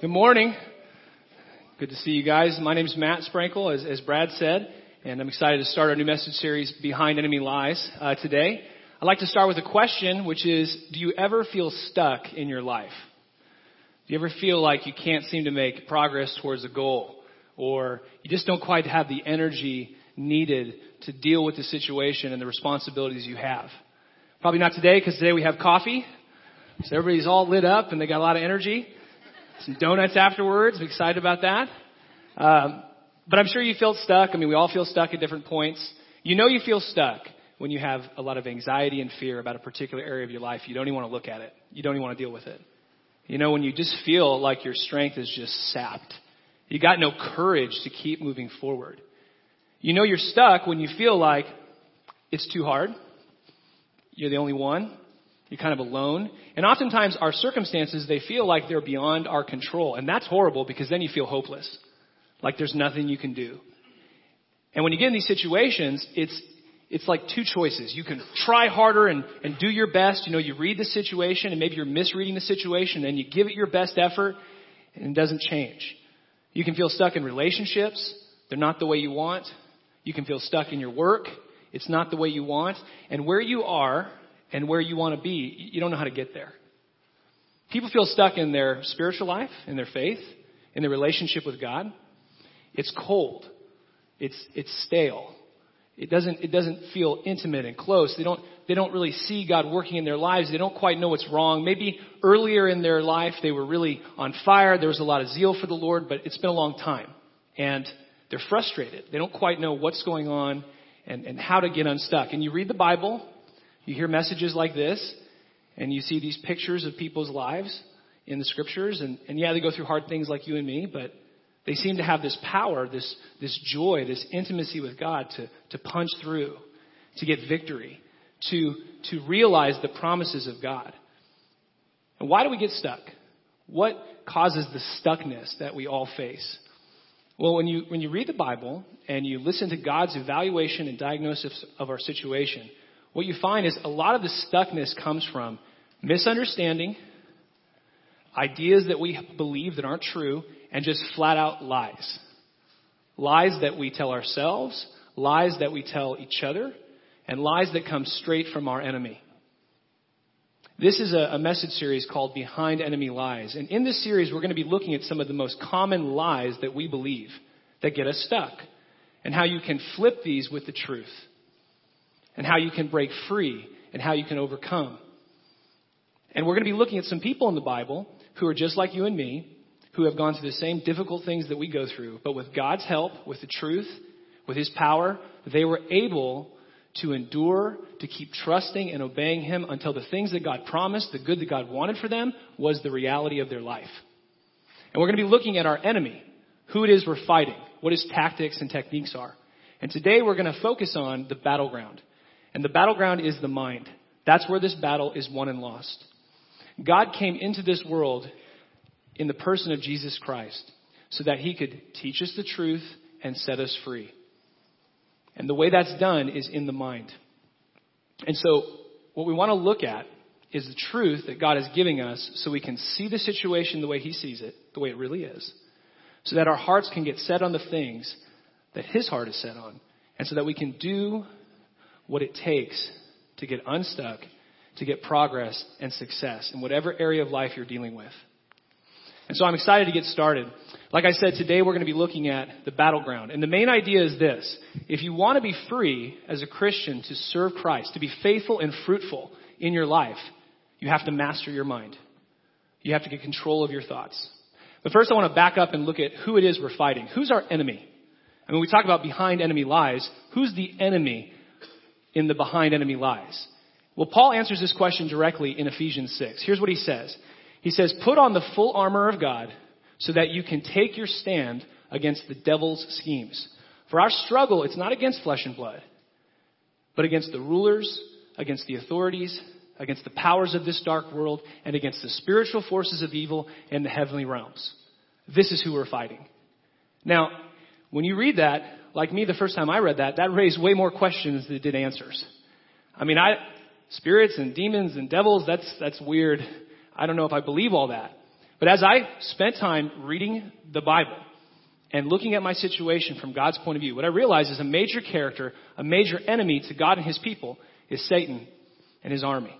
Good morning. Good to see you guys. My name is Matt Sprankle, as, as Brad said, and I'm excited to start our new message series, Behind Enemy Lies, uh, today. I'd like to start with a question, which is, do you ever feel stuck in your life? Do you ever feel like you can't seem to make progress towards a goal? Or you just don't quite have the energy needed to deal with the situation and the responsibilities you have? Probably not today, because today we have coffee. So everybody's all lit up and they got a lot of energy some donuts afterwards. I'm excited about that. Um, but I'm sure you feel stuck. I mean, we all feel stuck at different points. You know you feel stuck when you have a lot of anxiety and fear about a particular area of your life. You don't even want to look at it. You don't even want to deal with it. You know, when you just feel like your strength is just sapped. You got no courage to keep moving forward. You know you're stuck when you feel like it's too hard. You're the only one. You're kind of alone. And oftentimes our circumstances, they feel like they're beyond our control. And that's horrible because then you feel hopeless. Like there's nothing you can do. And when you get in these situations, it's, it's like two choices. You can try harder and, and do your best. You know, you read the situation and maybe you're misreading the situation and you give it your best effort and it doesn't change. You can feel stuck in relationships. They're not the way you want. You can feel stuck in your work. It's not the way you want. And where you are and where you want to be, you don't know how to get there. People feel stuck in their spiritual life, in their faith, in their relationship with God. It's cold. It's, it's stale. It doesn't, it doesn't feel intimate and close. They don't, they don't really see God working in their lives. They don't quite know what's wrong. Maybe earlier in their life they were really on fire. There was a lot of zeal for the Lord, but it's been a long time. And they're frustrated. They don't quite know what's going on and, and how to get unstuck. And you read the Bible you hear messages like this, and you see these pictures of people's lives in the scriptures, and, and yeah, they go through hard things like you and me, but they seem to have this power, this, this joy, this intimacy with God to, to punch through, to get victory, to, to realize the promises of God. And why do we get stuck? What causes the stuckness that we all face? Well, when you, when you read the Bible and you listen to God's evaluation and diagnosis of our situation, what you find is a lot of the stuckness comes from misunderstanding, ideas that we believe that aren't true, and just flat out lies. Lies that we tell ourselves, lies that we tell each other, and lies that come straight from our enemy. This is a, a, message series called Behind Enemy Lies. And in this series, we're going to be looking at some of the most common lies that we believe that get us stuck and how you can flip these with the truth and how you can break free and how you can overcome. And we're going to be looking at some people in the Bible who are just like you and me, who have gone through the same difficult things that we go through, but with God's help, with the truth, with His power, they were able to endure, to keep trusting and obeying Him until the things that God promised, the good that God wanted for them, was the reality of their life. And we're going to be looking at our enemy, who it is we're fighting, what his tactics and techniques are. And today we're going to focus on the battleground. And the battleground is the mind. That's where this battle is won and lost. God came into this world in the person of Jesus Christ so that he could teach us the truth and set us free. And the way that's done is in the mind. And so what we want to look at is the truth that God is giving us so we can see the situation the way he sees it, the way it really is. So that our hearts can get set on the things that his heart is set on. And so that we can do what it takes to get unstuck, to get progress and success in whatever area of life you're dealing with. And so I'm excited to get started. Like I said, today we're going to be looking at the battleground. And the main idea is this. If you want to be free as a Christian to serve Christ, to be faithful and fruitful in your life, you have to master your mind. You have to get control of your thoughts. But first I want to back up and look at who it is we're fighting. Who's our enemy? I mean, we talk about behind enemy lies. Who's the enemy in the behind enemy lies? Well, Paul answers this question directly in Ephesians 6. Here's what he says. He says, put on the full armor of God so that you can take your stand against the devil's schemes. For our struggle, it's not against flesh and blood, but against the rulers, against the authorities, against the powers of this dark world, and against the spiritual forces of evil in the heavenly realms. This is who we're fighting. Now, when you read that, like me the first time I read that, that raised way more questions than it did answers. I mean, I, spirits and demons and devils, that's, that's weird. I don't know if I believe all that. But as I spent time reading the Bible and looking at my situation from God's point of view, what I realized is a major character, a major enemy to God and his people is Satan and his army.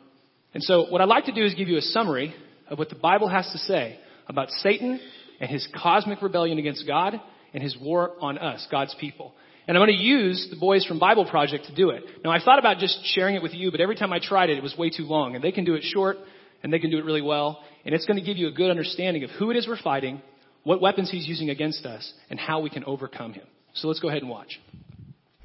And so what I'd like to do is give you a summary of what the Bible has to say about Satan and his cosmic rebellion against God and his war on us, God's people. And I'm going to use the boys from Bible Project to do it. Now, I thought about just sharing it with you, but every time I tried it, it was way too long. And they can do it short, and they can do it really well. And it's going to give you a good understanding of who it is we're fighting, what weapons he's using against us, and how we can overcome him. So let's go ahead and watch.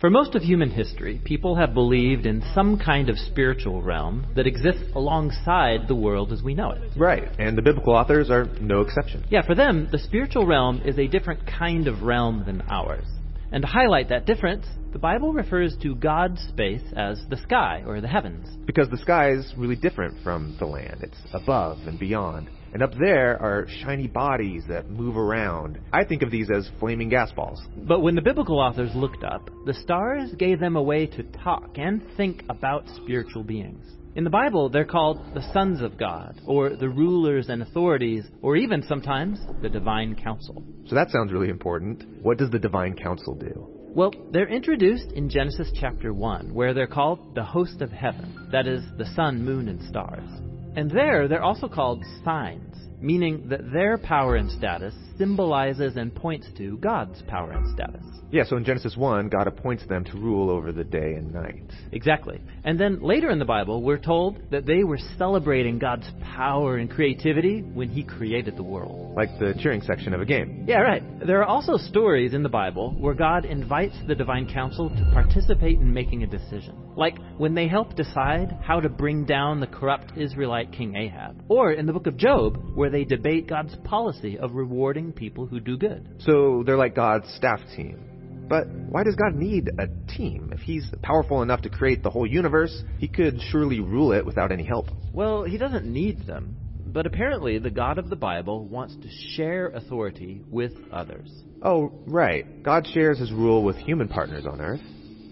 For most of human history, people have believed in some kind of spiritual realm that exists alongside the world as we know it. Right, and the biblical authors are no exception. Yeah, for them, the spiritual realm is a different kind of realm than ours. And to highlight that difference, the Bible refers to God's space as the sky or the heavens. Because the sky is really different from the land. It's above and beyond. And up there are shiny bodies that move around. I think of these as flaming gas balls. But when the biblical authors looked up, the stars gave them a way to talk and think about spiritual beings. In the Bible, they're called the sons of God, or the rulers and authorities, or even sometimes the divine council. So that sounds really important. What does the divine council do? Well, they're introduced in Genesis chapter 1, where they're called the host of heaven, that is, the sun, moon, and stars. And there, they're also called signs, meaning that their power and status symbolizes and points to God's power and status. Yeah, so in Genesis 1, God appoints them to rule over the day and night. Exactly. And then later in the Bible, we're told that they were celebrating God's power and creativity when He created the world. Like the cheering section of a game. Yeah, right. There are also stories in the Bible where God invites the divine council to participate in making a decision. Like when they help decide how to bring down the corrupt Israelite king Ahab. Or in the book of Job, where they debate God's policy of rewarding people who do good. So they're like God's staff team. But why does God need a team? If He's powerful enough to create the whole universe, He could surely rule it without any help. Well, He doesn't need them. But apparently, the God of the Bible wants to share authority with others. Oh, right. God shares His rule with human partners on earth.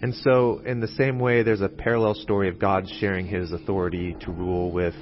And so, in the same way, there's a parallel story of God sharing His authority to rule with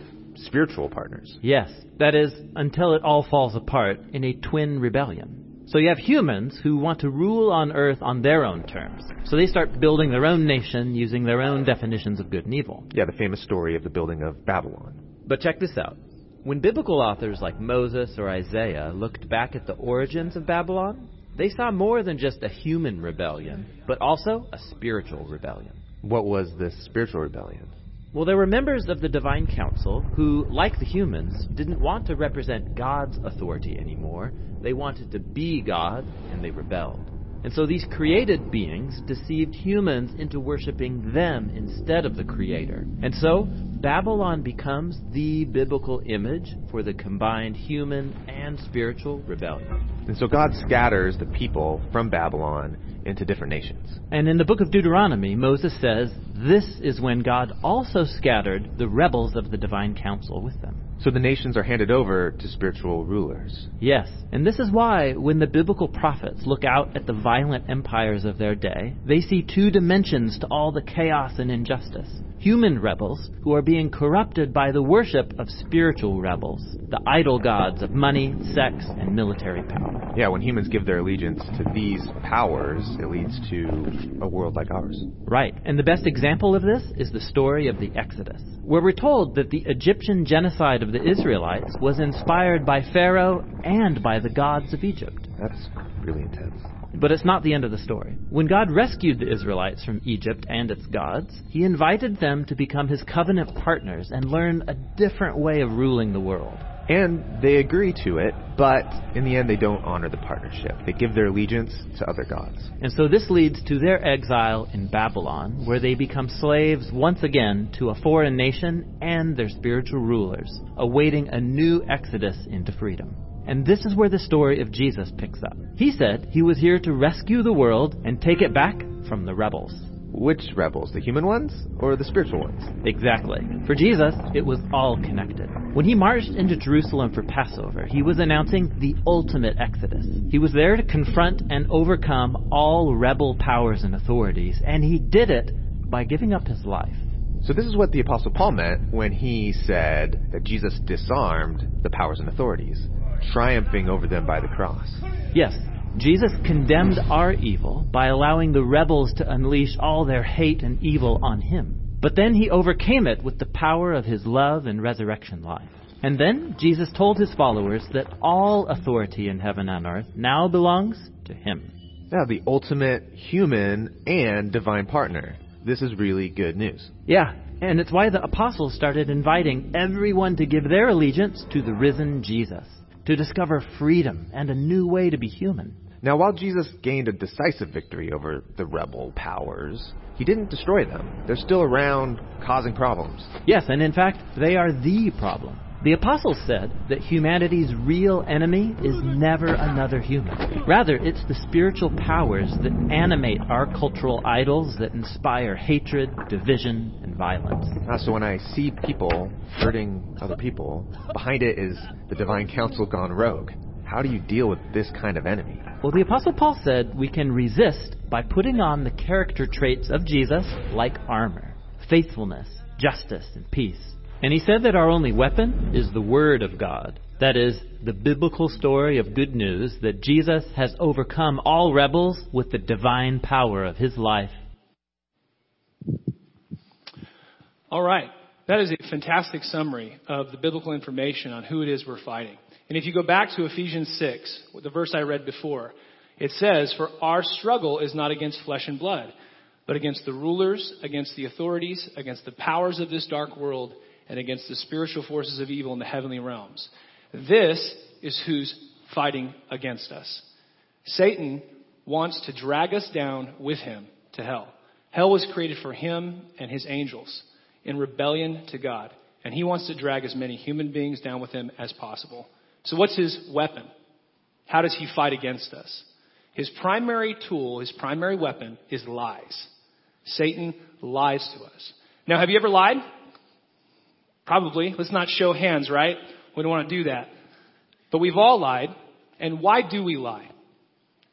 spiritual partners. Yes, that is, until it all falls apart in a twin rebellion. So you have humans who want to rule on earth on their own terms. So they start building their own nation using their own definitions of good and evil. Yeah, the famous story of the building of Babylon. But check this out. When biblical authors like Moses or Isaiah looked back at the origins of Babylon, they saw more than just a human rebellion, but also a spiritual rebellion. What was this spiritual rebellion? Well, there were members of the divine council who, like the humans, didn't want to represent God's authority anymore. They wanted to be God, and they rebelled. And so these created beings deceived humans into worshiping them instead of the Creator. And so Babylon becomes the biblical image for the combined human and spiritual rebellion. And so God scatters the people from Babylon into different nations. And in the book of Deuteronomy, Moses says, This is when God also scattered the rebels of the divine council with them. So the nations are handed over to spiritual rulers. Yes, and this is why when the biblical prophets look out at the violent empires of their day, they see two dimensions to all the chaos and injustice. Human rebels who are being corrupted by the worship of spiritual rebels, the idol gods of money, sex, and military power. Yeah, when humans give their allegiance to these powers, it leads to a world like ours. Right, and the best example of this is the story of the Exodus, where we're told that the Egyptian genocide of the Israelites was inspired by Pharaoh and by the gods of Egypt. That's really intense. But it's not the end of the story. When God rescued the Israelites from Egypt and its gods, He invited them to become His covenant partners and learn a different way of ruling the world. And they agree to it, but in the end they don't honor the partnership. They give their allegiance to other gods. And so this leads to their exile in Babylon, where they become slaves once again to a foreign nation and their spiritual rulers, awaiting a new exodus into freedom. And this is where the story of Jesus picks up. He said he was here to rescue the world and take it back from the rebels. Which rebels? The human ones or the spiritual ones? Exactly. For Jesus, it was all connected. When he marched into Jerusalem for Passover, he was announcing the ultimate exodus. He was there to confront and overcome all rebel powers and authorities, and he did it by giving up his life. So this is what the apostle Paul meant when he said that Jesus disarmed the powers and authorities. Triumphing over them by the cross. Yes, Jesus condemned our evil by allowing the rebels to unleash all their hate and evil on him. But then he overcame it with the power of his love and resurrection life. And then Jesus told his followers that all authority in heaven and earth now belongs to him. Now, the ultimate human and divine partner. This is really good news. Yeah, and it's why the apostles started inviting everyone to give their allegiance to the risen Jesus, to discover freedom and a new way to be human. Now, while Jesus gained a decisive victory over the rebel powers, he didn't destroy them. They're still around, causing problems. Yes, and in fact, they are the problem. The apostles said that humanity's real enemy is never another human. Rather, it's the spiritual powers that animate our cultural idols that inspire hatred, division, and violence. Uh, so when I see people hurting other people, behind it is the divine council gone rogue. How do you deal with this kind of enemy? Well, the Apostle Paul said we can resist by putting on the character traits of Jesus like armor faithfulness, justice, and peace. And he said that our only weapon is the Word of God. That is, the biblical story of good news that Jesus has overcome all rebels with the divine power of his life. All right. That is a fantastic summary of the biblical information on who it is we're fighting. And if you go back to Ephesians 6, the verse I read before, it says, For our struggle is not against flesh and blood, but against the rulers, against the authorities, against the powers of this dark world, and against the spiritual forces of evil in the heavenly realms. This is who's fighting against us. Satan wants to drag us down with him to hell. Hell was created for him and his angels in rebellion to God. And he wants to drag as many human beings down with him as possible. So what's his weapon? How does he fight against us? His primary tool, his primary weapon is lies. Satan lies to us. Now, have you ever lied? Probably. Let's not show hands, right? We don't want to do that. But we've all lied. And why do we lie?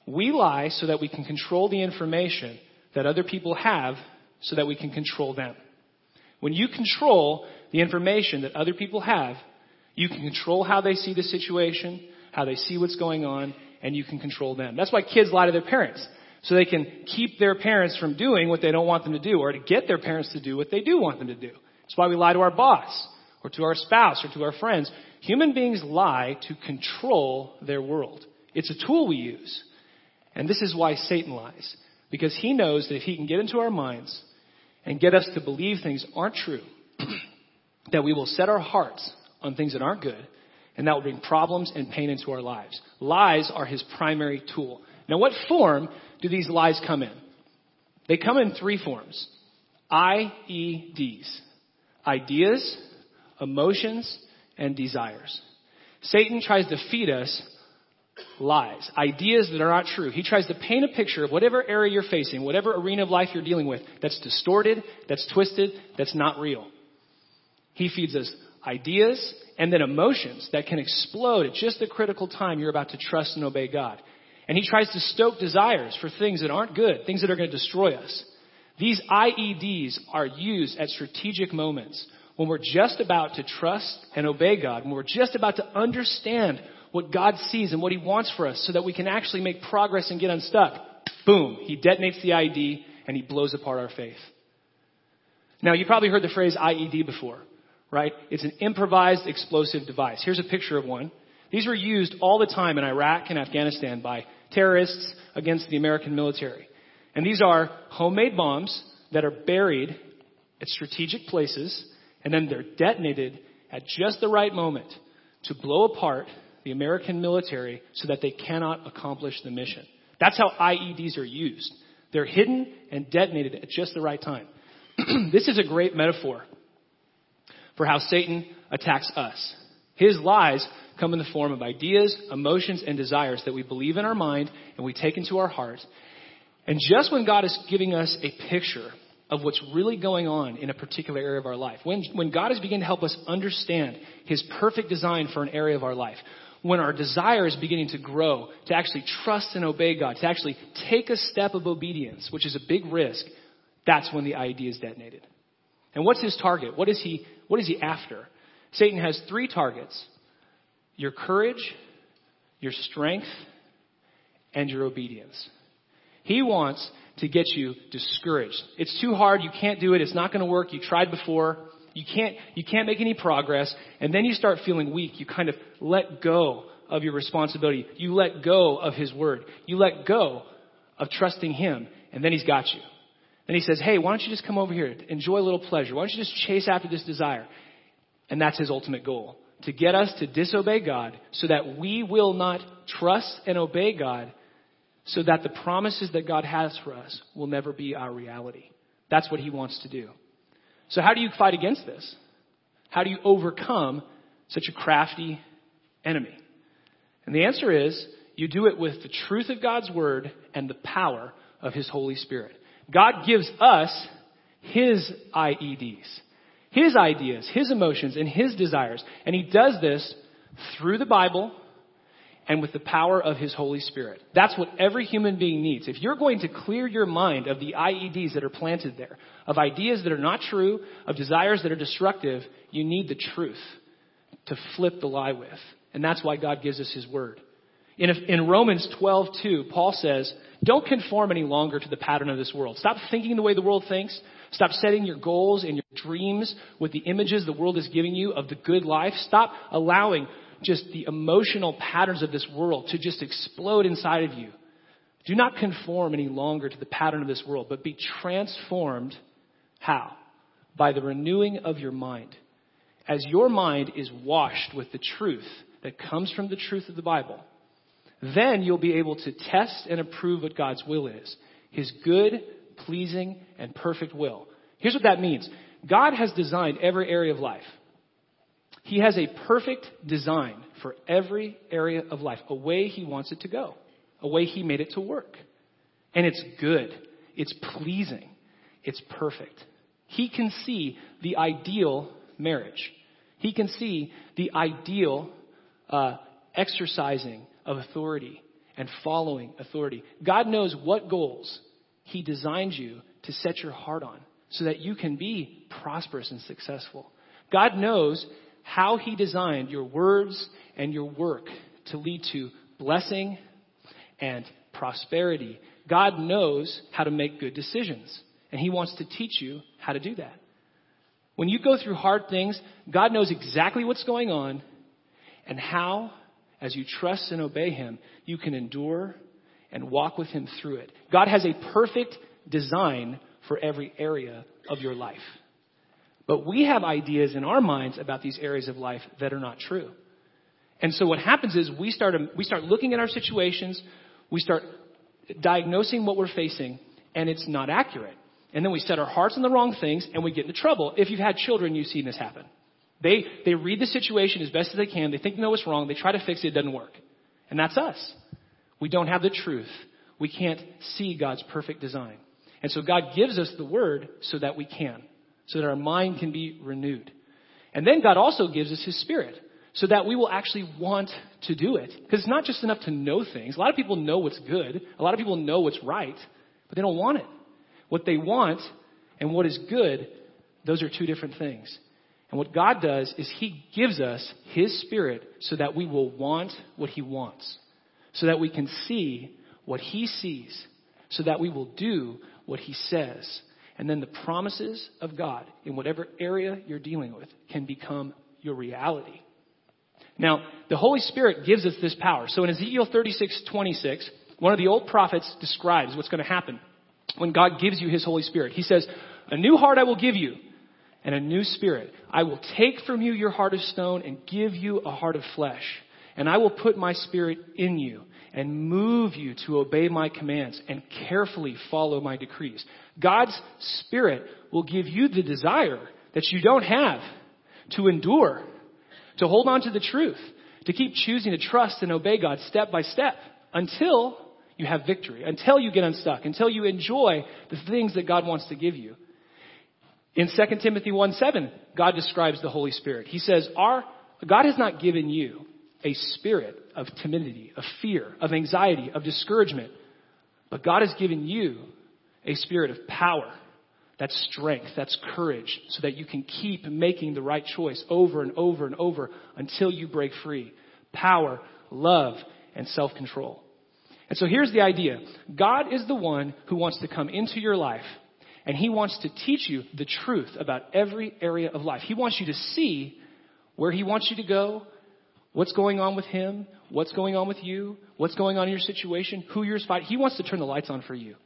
We lie so that we can control the information that other people have so that we can control them. When you control the information that other people have, you can control how they see the situation, how they see what's going on, and you can control them. That's why kids lie to their parents. So they can keep their parents from doing what they don't want them to do, or to get their parents to do what they do want them to do. That's why we lie to our boss, or to our spouse, or to our friends. Human beings lie to control their world. It's a tool we use. And this is why Satan lies. Because he knows that if he can get into our minds and get us to believe things aren't true, that we will set our hearts on things that aren't good, and that will bring problems and pain into our lives. Lies are his primary tool. Now, what form do these lies come in? They come in three forms IEDs ideas, emotions, and desires. Satan tries to feed us lies, ideas that are not true. He tries to paint a picture of whatever area you're facing, whatever arena of life you're dealing with, that's distorted, that's twisted, that's not real. He feeds us ideas and then emotions that can explode at just the critical time you're about to trust and obey God. And he tries to stoke desires for things that aren't good, things that are going to destroy us. These IEDs are used at strategic moments when we're just about to trust and obey God, when we're just about to understand what God sees and what He wants for us so that we can actually make progress and get unstuck. Boom, He detonates the IED and He blows apart our faith. Now, you probably heard the phrase IED before, right? It's an improvised explosive device. Here's a picture of one. These were used all the time in Iraq and Afghanistan by terrorists against the American military. And these are homemade bombs that are buried at strategic places and then they're detonated at just the right moment to blow apart the American military so that they cannot accomplish the mission. That's how IEDs are used. They're hidden and detonated at just the right time. this is a great metaphor for how Satan attacks us. His lies come in the form of ideas, emotions, and desires that we believe in our mind and we take into our heart. And just when God is giving us a picture of what's really going on in a particular area of our life, when, when God is beginning to help us understand His perfect design for an area of our life, when our desire is beginning to grow, to actually trust and obey God, to actually take a step of obedience, which is a big risk, that's when the IED is detonated. And what's his target? What is he, what is he after? Satan has three targets your courage, your strength, and your obedience. He wants to get you discouraged. It's too hard. You can't do it. It's not going to work. You tried before. You can't, you can't make any progress. And then you start feeling weak. You kind of let go of your responsibility. You let go of His Word. You let go of trusting Him. And then He's got you. Then He says, hey, why don't you just come over here? Enjoy a little pleasure. Why don't you just chase after this desire? And that's His ultimate goal. To get us to disobey God so that we will not trust and obey God so that the promises that God has for us will never be our reality. That's what He wants to do. So how do you fight against this? How do you overcome such a crafty enemy? And the answer is you do it with the truth of God's Word and the power of His Holy Spirit. God gives us His IEDs, His ideas, His emotions, and His desires. And He does this through the Bible and with the power of His Holy Spirit. That's what every human being needs. If you're going to clear your mind of the IEDs that are planted there, of ideas that are not true, of desires that are destructive, you need the truth to flip the lie with. And that's why God gives us His Word. In, in Romans 12:2, Paul says, "Don't conform any longer to the pattern of this world. Stop thinking the way the world thinks. Stop setting your goals and your dreams with the images the world is giving you of the good life. Stop allowing just the emotional patterns of this world to just explode inside of you. Do not conform any longer to the pattern of this world, but be transformed. How? By the renewing of your mind. As your mind is washed with the truth that comes from the truth of the Bible, then you'll be able to test and approve what God's will is. His good, pleasing, and perfect will. Here's what that means. God has designed every area of life. He has a perfect design for every area of life, a way He wants it to go, a way He made it to work. And it's good. It's pleasing. It's perfect. He can see the ideal marriage. He can see the ideal uh, exercising of authority and following authority. God knows what goals He designed you to set your heart on so that you can be prosperous and successful. God knows how He designed your words and your work to lead to blessing and prosperity. God knows how to make good decisions, and He wants to teach you how to do that. When you go through hard things, God knows exactly what's going on and how, as you trust and obey Him, you can endure and walk with Him through it. God has a perfect design for every area of your life. But we have ideas in our minds about these areas of life that are not true. And so what happens is we start, um, we start looking at our situations, we start diagnosing what we're facing, and it's not accurate. And then we set our hearts on the wrong things and we get into trouble. If you've had children, you've seen this happen. They, they read the situation as best as they can. They think they know what's wrong. They try to fix it. It doesn't work. And that's us. We don't have the truth. We can't see God's perfect design. And so God gives us the word so that we can so that our mind can be renewed. And then God also gives us His Spirit so that we will actually want to do it. Because it's not just enough to know things. A lot of people know what's good. A lot of people know what's right, but they don't want it. What they want and what is good, those are two different things. And what God does is He gives us His Spirit so that we will want what He wants. So that we can see what He sees. So that we will do what He says. And then the promises of God in whatever area you're dealing with can become your reality. Now, the Holy Spirit gives us this power. So in Ezekiel 36, 26, one of the old prophets describes what's going to happen when God gives you His Holy Spirit. He says, a new heart I will give you and a new spirit. I will take from you your heart of stone and give you a heart of flesh. And I will put my spirit in you and move you to obey my commands and carefully follow my decrees. God's Spirit will give you the desire that you don't have to endure, to hold on to the truth, to keep choosing to trust and obey God step by step until you have victory, until you get unstuck, until you enjoy the things that God wants to give you. In 2 Timothy 1 7, God describes the Holy Spirit. He says, Our God has not given you a spirit of timidity, of fear, of anxiety, of discouragement. But God has given you a spirit of power. That's strength. That's courage so that you can keep making the right choice over and over and over until you break free. Power, love, and self-control. And so here's the idea. God is the one who wants to come into your life and he wants to teach you the truth about every area of life. He wants you to see where he wants you to go, what's going on with him, what's going on with you, what's going on in your situation, who you're fighting. He wants to turn the lights on for you.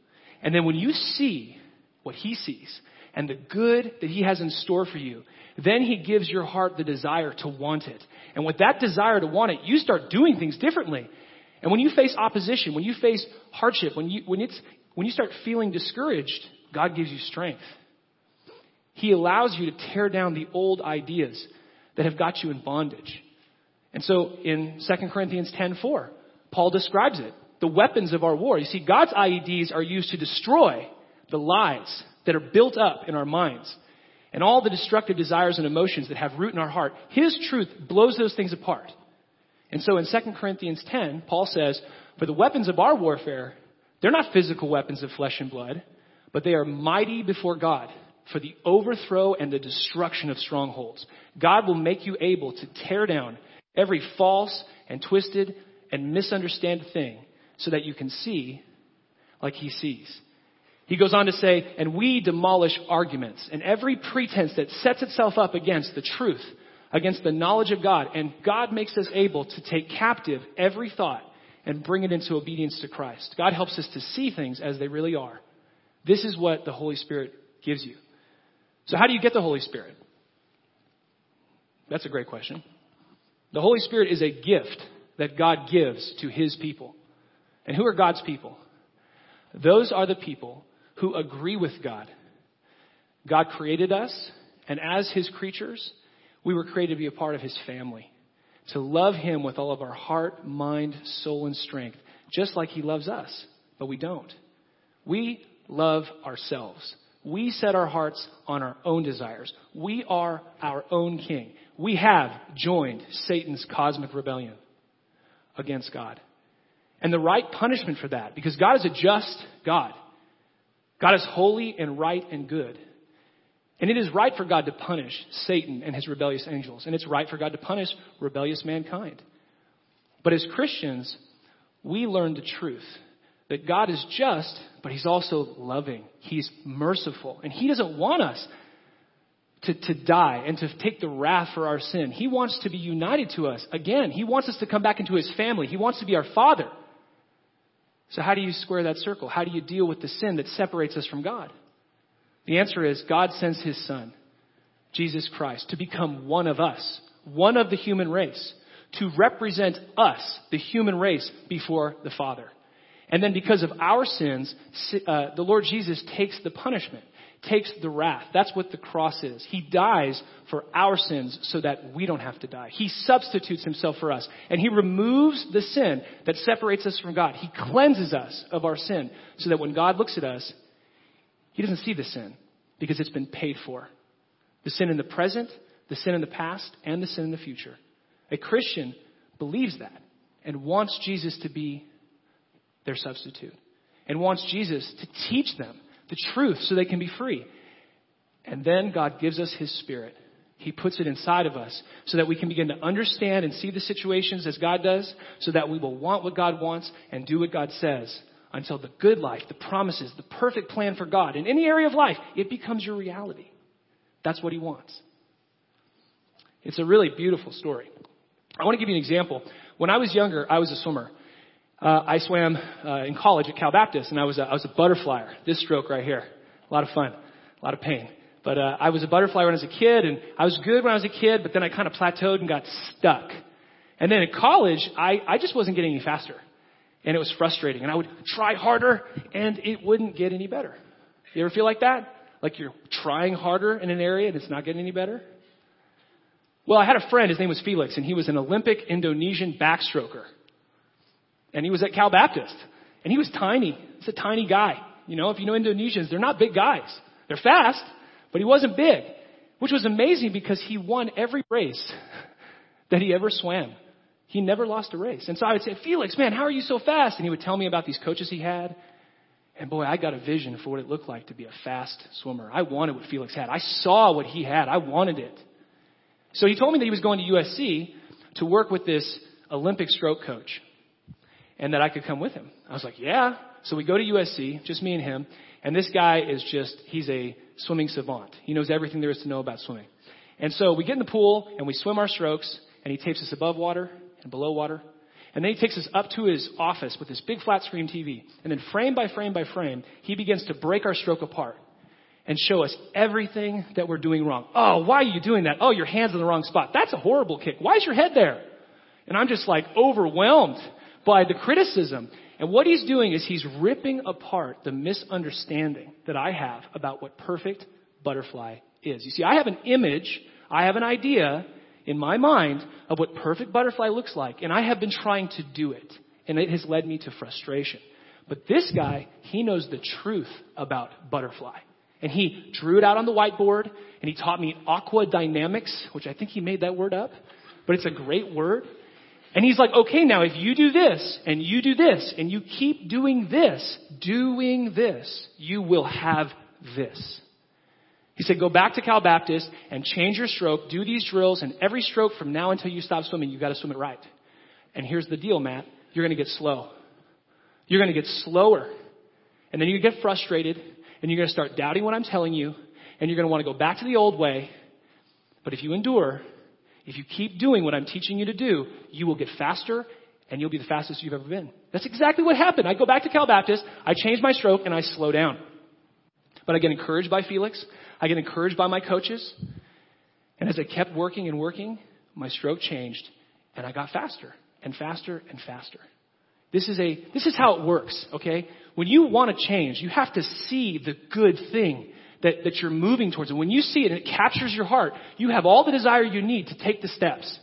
And then when you see what he sees and the good that he has in store for you, then he gives your heart the desire to want it. And with that desire to want it, you start doing things differently. And when you face opposition, when you face hardship, when you, when it's, when you start feeling discouraged, God gives you strength. He allows you to tear down the old ideas that have got you in bondage. And so in 2 Corinthians 10:4, Paul describes it. The weapons of our war. You see, God's IEDs are used to destroy the lies that are built up in our minds and all the destructive desires and emotions that have root in our heart. His truth blows those things apart. And so in 2 Corinthians 10, Paul says, For the weapons of our warfare, they're not physical weapons of flesh and blood, but they are mighty before God for the overthrow and the destruction of strongholds. God will make you able to tear down every false and twisted and misunderstood thing so that you can see like he sees. He goes on to say, and we demolish arguments and every pretense that sets itself up against the truth, against the knowledge of God. And God makes us able to take captive every thought and bring it into obedience to Christ. God helps us to see things as they really are. This is what the Holy Spirit gives you. So how do you get the Holy Spirit? That's a great question. The Holy Spirit is a gift that God gives to His people. And who are God's people? Those are the people who agree with God. God created us, and as His creatures, we were created to be a part of His family. To love Him with all of our heart, mind, soul, and strength, just like He loves us. But we don't. We love ourselves. We set our hearts on our own desires. We are our own king. We have joined Satan's cosmic rebellion against God. And the right punishment for that, because God is a just God. God is holy and right and good. And it is right for God to punish Satan and his rebellious angels. And it's right for God to punish rebellious mankind. But as Christians, we learn the truth that God is just, but He's also loving. He's merciful. And He doesn't want us to, to die and to take the wrath for our sin. He wants to be united to us. Again, He wants us to come back into His family. He wants to be our Father. So how do you square that circle? How do you deal with the sin that separates us from God? The answer is God sends His Son, Jesus Christ, to become one of us, one of the human race, to represent us, the human race, before the Father. And then because of our sins, uh, the Lord Jesus takes the punishment, takes the wrath. That's what the cross is. He dies for our sins so that we don't have to die. He substitutes himself for us. And he removes the sin that separates us from God. He cleanses us of our sin so that when God looks at us, he doesn't see the sin because it's been paid for. The sin in the present, the sin in the past, and the sin in the future. A Christian believes that and wants Jesus to be their substitute and wants Jesus to teach them the truth so they can be free. And then God gives us His Spirit. He puts it inside of us so that we can begin to understand and see the situations as God does, so that we will want what God wants and do what God says until the good life, the promises, the perfect plan for God in any area of life, it becomes your reality. That's what He wants. It's a really beautiful story. I want to give you an example. When I was younger, I was a swimmer. Uh, I swam uh, in college at Cal Baptist, and I was a, I was a butterflyer. This stroke right here, a lot of fun, a lot of pain. But uh, I was a butterfly when I was a kid, and I was good when I was a kid. But then I kind of plateaued and got stuck. And then in college, I, I just wasn't getting any faster, and it was frustrating. And I would try harder, and it wouldn't get any better. You ever feel like that? Like you're trying harder in an area and it's not getting any better? Well, I had a friend. His name was Felix, and he was an Olympic Indonesian backstroker. And he was at Cal Baptist. And he was tiny. He's a tiny guy. You know, if you know Indonesians, they're not big guys. They're fast, but he wasn't big. Which was amazing because he won every race that he ever swam. He never lost a race. And so I would say, Felix, man, how are you so fast? And he would tell me about these coaches he had. And boy, I got a vision for what it looked like to be a fast swimmer. I wanted what Felix had. I saw what he had. I wanted it. So he told me that he was going to USC to work with this Olympic stroke coach. And that I could come with him. I was like, yeah. So we go to USC, just me and him, and this guy is just, he's a swimming savant. He knows everything there is to know about swimming. And so we get in the pool and we swim our strokes and he tapes us above water and below water. And then he takes us up to his office with this big flat screen TV. And then frame by frame by frame, he begins to break our stroke apart and show us everything that we're doing wrong. Oh, why are you doing that? Oh, your hand's in the wrong spot. That's a horrible kick. Why is your head there? And I'm just like overwhelmed by the criticism. And what he's doing is he's ripping apart the misunderstanding that I have about what perfect butterfly is. You see, I have an image, I have an idea in my mind of what perfect butterfly looks like, and I have been trying to do it. And it has led me to frustration. But this guy, he knows the truth about butterfly. And he drew it out on the whiteboard, and he taught me aqua dynamics, which I think he made that word up, but it's a great word. And he's like, okay, now if you do this, and you do this, and you keep doing this, doing this, you will have this. He said, go back to Cal Baptist and change your stroke, do these drills, and every stroke from now until you stop swimming, you've got to swim it right. And here's the deal, Matt. You're going to get slow. You're going to get slower. And then you get frustrated, and you're going to start doubting what I'm telling you, and you're going to want to go back to the old way. But if you endure, if you keep doing what I'm teaching you to do, you will get faster and you'll be the fastest you've ever been. That's exactly what happened. I go back to Cal Baptist, I change my stroke, and I slow down. But I get encouraged by Felix. I get encouraged by my coaches. And as I kept working and working, my stroke changed and I got faster and faster and faster. This is a, this is how it works, okay? When you want to change, you have to see the good thing that, that you're moving towards. And when you see it and it captures your heart, you have all the desire you need to take the steps.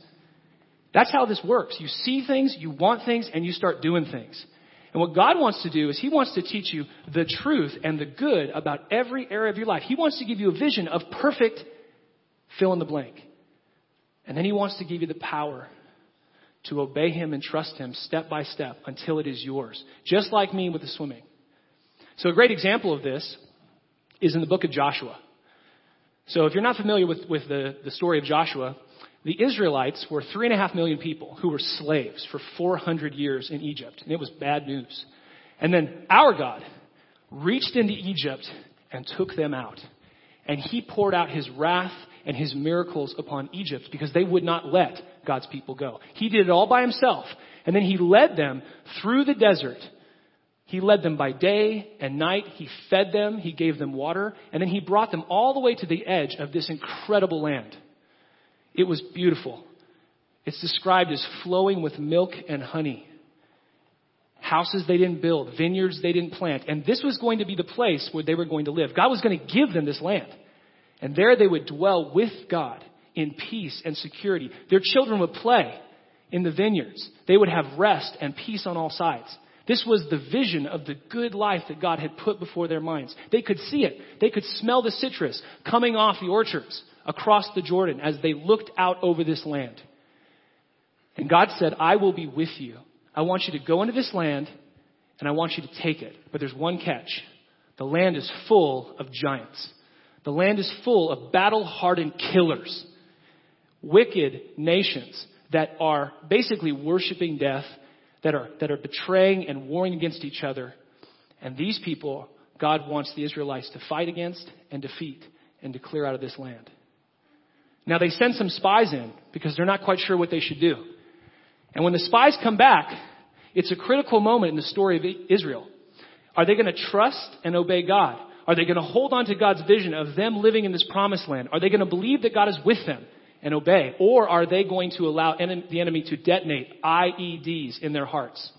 That's how this works. You see things, you want things, and you start doing things. And what God wants to do is He wants to teach you the truth and the good about every area of your life. He wants to give you a vision of perfect fill in the blank. And then He wants to give you the power to obey Him and trust Him step by step until it is yours. Just like me with the swimming. So a great example of this is in the book of Joshua. So if you're not familiar with, with the, the story of Joshua, the Israelites were three and a half million people who were slaves for 400 years in Egypt. And it was bad news. And then our God reached into Egypt and took them out. And he poured out his wrath and his miracles upon Egypt because they would not let God's people go. He did it all by himself. And then he led them through the desert he led them by day and night. He fed them. He gave them water. And then he brought them all the way to the edge of this incredible land. It was beautiful. It's described as flowing with milk and honey. Houses they didn't build, vineyards they didn't plant. And this was going to be the place where they were going to live. God was going to give them this land. And there they would dwell with God in peace and security. Their children would play in the vineyards. They would have rest and peace on all sides. This was the vision of the good life that God had put before their minds. They could see it. They could smell the citrus coming off the orchards across the Jordan as they looked out over this land. And God said, I will be with you. I want you to go into this land and I want you to take it. But there's one catch. The land is full of giants. The land is full of battle hardened killers. Wicked nations that are basically worshiping death that are, that are betraying and warring against each other. And these people, God wants the Israelites to fight against and defeat and to clear out of this land. Now they send some spies in because they're not quite sure what they should do. And when the spies come back, it's a critical moment in the story of Israel. Are they going to trust and obey God? Are they going to hold on to God's vision of them living in this promised land? Are they going to believe that God is with them? And obey? Or are they going to allow the enemy to detonate IEDs in their hearts?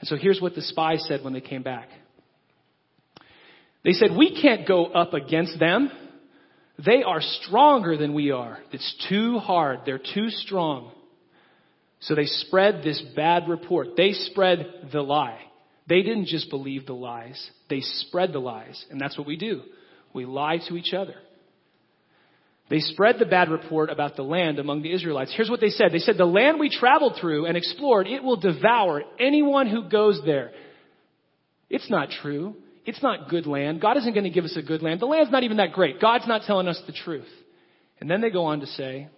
And so here's what the spies said when they came back. They said, We can't go up against them. They are stronger than we are. It's too hard. They're too strong. So they spread this bad report. They spread the lie. They didn't just believe the lies, they spread the lies. And that's what we do. We lie to each other. They spread the bad report about the land among the Israelites. Here's what they said. They said, the land we traveled through and explored, it will devour anyone who goes there. It's not true. It's not good land. God isn't going to give us a good land. The land's not even that great. God's not telling us the truth. And then they go on to say,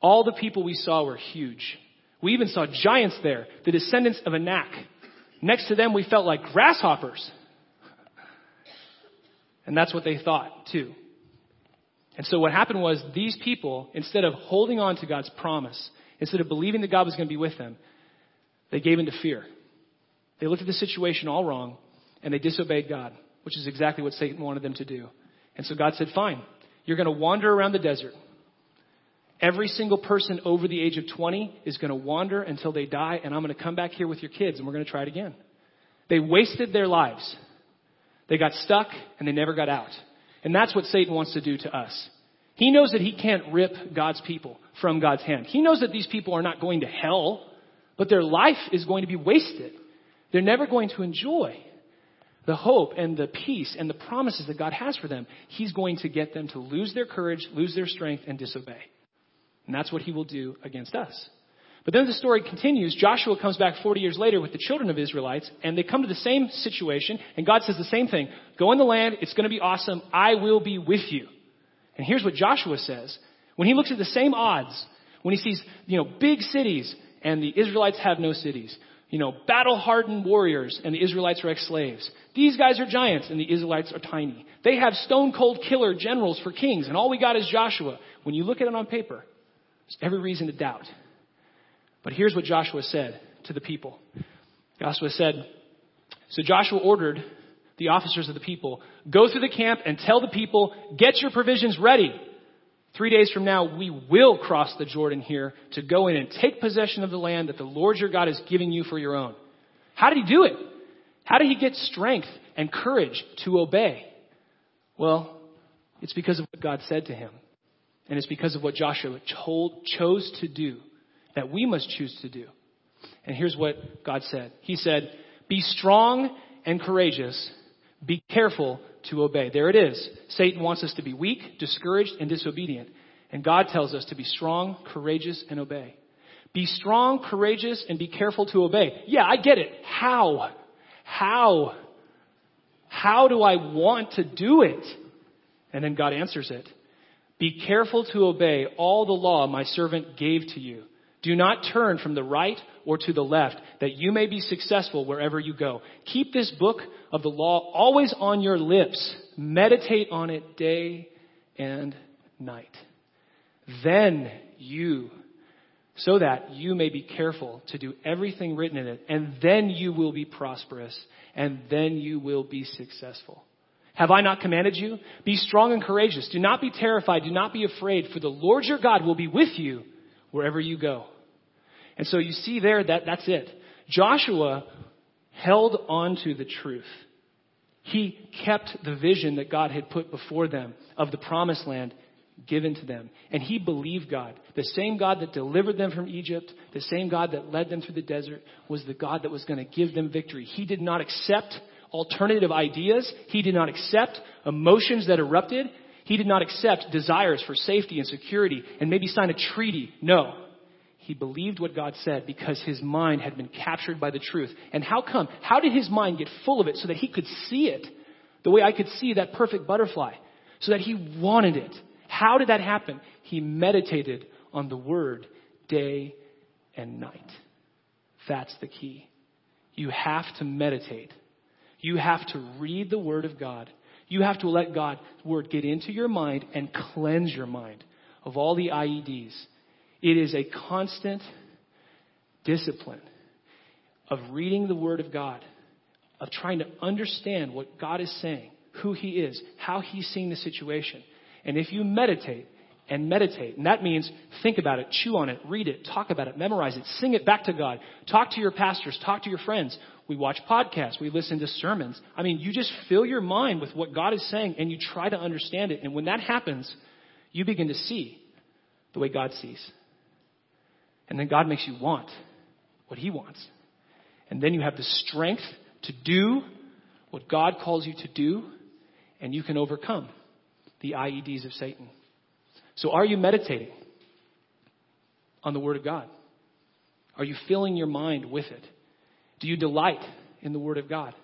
all the people we saw were huge. We even saw giants there, the descendants of Anak. Next to them, we felt like grasshoppers. And that's what they thought, too. And so what happened was these people, instead of holding on to God's promise, instead of believing that God was going to be with them, they gave into fear. They looked at the situation all wrong, and they disobeyed God, which is exactly what Satan wanted them to do. And so God said, fine, you're going to wander around the desert. Every single person over the age of 20 is going to wander until they die, and I'm going to come back here with your kids, and we're going to try it again. They wasted their lives. They got stuck, and they never got out. And that's what Satan wants to do to us. He knows that he can't rip God's people from God's hand. He knows that these people are not going to hell, but their life is going to be wasted. They're never going to enjoy the hope and the peace and the promises that God has for them. He's going to get them to lose their courage, lose their strength, and disobey. And that's what he will do against us. But then the story continues. Joshua comes back 40 years later with the children of Israelites, and they come to the same situation, and God says the same thing. Go in the land, it's going to be awesome, I will be with you. And here's what Joshua says. When he looks at the same odds, when he sees, you know, big cities, and the Israelites have no cities, you know, battle hardened warriors, and the Israelites are ex slaves. These guys are giants, and the Israelites are tiny. They have stone cold killer generals for kings, and all we got is Joshua. When you look at it on paper, there's every reason to doubt. But here's what Joshua said to the people. Joshua said, So Joshua ordered the officers of the people, go through the camp and tell the people, get your provisions ready. Three days from now, we will cross the Jordan here to go in and take possession of the land that the Lord your God is giving you for your own. How did he do it? How did he get strength and courage to obey? Well, it's because of what God said to him. And it's because of what Joshua told, chose to do that we must choose to do. And here's what God said. He said, be strong and courageous. Be careful to obey. There it is. Satan wants us to be weak, discouraged, and disobedient. And God tells us to be strong, courageous, and obey. Be strong, courageous, and be careful to obey. Yeah, I get it. How? How? How do I want to do it? And then God answers it. Be careful to obey all the law my servant gave to you. Do not turn from the right or to the left, that you may be successful wherever you go. Keep this book of the law always on your lips. Meditate on it day and night. Then you, so that you may be careful to do everything written in it, and then you will be prosperous, and then you will be successful. Have I not commanded you? Be strong and courageous. Do not be terrified. Do not be afraid, for the Lord your God will be with you wherever you go. And so you see there that that's it. Joshua held on to the truth. He kept the vision that God had put before them of the promised land given to them. And he believed God. The same God that delivered them from Egypt, the same God that led them through the desert, was the God that was going to give them victory. He did not accept alternative ideas. He did not accept emotions that erupted. He did not accept desires for safety and security and maybe sign a treaty. No. He believed what God said because his mind had been captured by the truth. And how come? How did his mind get full of it so that he could see it the way I could see that perfect butterfly? So that he wanted it. How did that happen? He meditated on the word day and night. That's the key. You have to meditate. You have to read the word of God. You have to let God's word get into your mind and cleanse your mind of all the IEDs it is a constant discipline of reading the Word of God, of trying to understand what God is saying, who He is, how He's seeing the situation. And if you meditate and meditate, and that means think about it, chew on it, read it, talk about it, memorize it, sing it back to God, talk to your pastors, talk to your friends. We watch podcasts, we listen to sermons. I mean, you just fill your mind with what God is saying and you try to understand it. And when that happens, you begin to see the way God sees. And then God makes you want what He wants. And then you have the strength to do what God calls you to do, and you can overcome the IEDs of Satan. So, are you meditating on the Word of God? Are you filling your mind with it? Do you delight in the Word of God?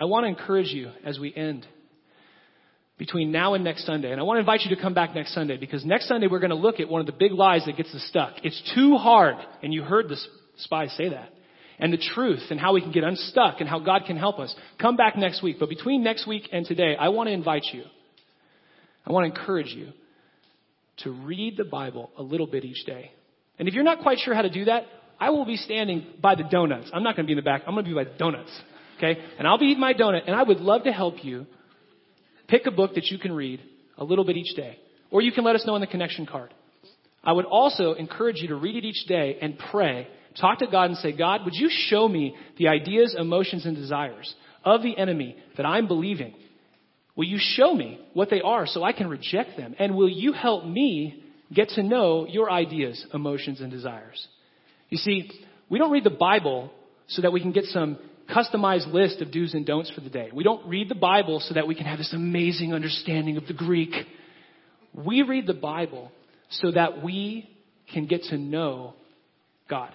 I want to encourage you as we end between now and next Sunday. And I want to invite you to come back next Sunday because next Sunday we're going to look at one of the big lies that gets us stuck. It's too hard. And you heard the spies say that. And the truth and how we can get unstuck and how God can help us. Come back next week. But between next week and today, I want to invite you. I want to encourage you to read the Bible a little bit each day. And if you're not quite sure how to do that, I will be standing by the donuts. I'm not going to be in the back. I'm going to be by the donuts. Okay? And I'll be eating my donut and I would love to help you Pick a book that you can read a little bit each day. Or you can let us know on the connection card. I would also encourage you to read it each day and pray. Talk to God and say, God, would you show me the ideas, emotions, and desires of the enemy that I'm believing? Will you show me what they are so I can reject them? And will you help me get to know your ideas, emotions, and desires? You see, we don't read the Bible so that we can get some customized list of do's and don'ts for the day. We don't read the Bible so that we can have this amazing understanding of the Greek. We read the Bible so that we can get to know God.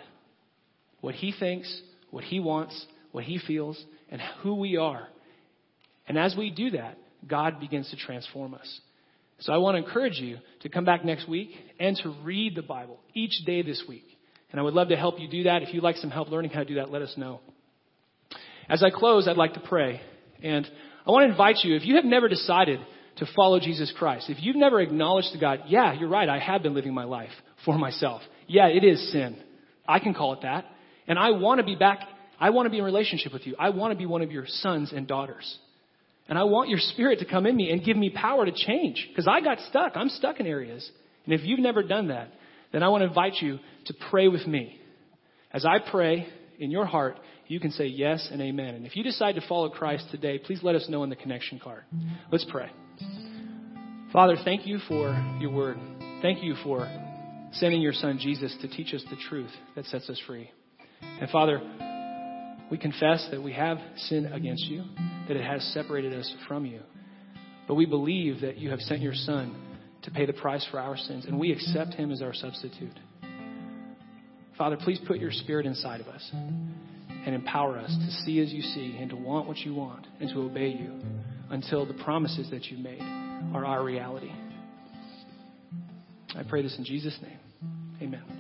What He thinks, what He wants, what He feels, and who we are. And as we do that, God begins to transform us. So I want to encourage you to come back next week and to read the Bible each day this week. And I would love to help you do that. If you'd like some help learning how to do that, let us know. As I close, I'd like to pray. And I want to invite you, if you have never decided to follow Jesus Christ, if you've never acknowledged to God, yeah, you're right, I have been living my life for myself. Yeah, it is sin. I can call it that. And I want to be back, I want to be in relationship with you. I want to be one of your sons and daughters. And I want your spirit to come in me and give me power to change. Because I got stuck. I'm stuck in areas. And if you've never done that, then I want to invite you to pray with me. As I pray in your heart, you can say yes and amen. And if you decide to follow Christ today, please let us know in the connection card. Let's pray. Father, thank you for your word. Thank you for sending your son Jesus to teach us the truth that sets us free. And Father, we confess that we have sinned against you, that it has separated us from you. But we believe that you have sent your son to pay the price for our sins, and we accept him as our substitute. Father, please put your spirit inside of us and empower us to see as you see and to want what you want and to obey you until the promises that you made are our reality. I pray this in Jesus' name. Amen.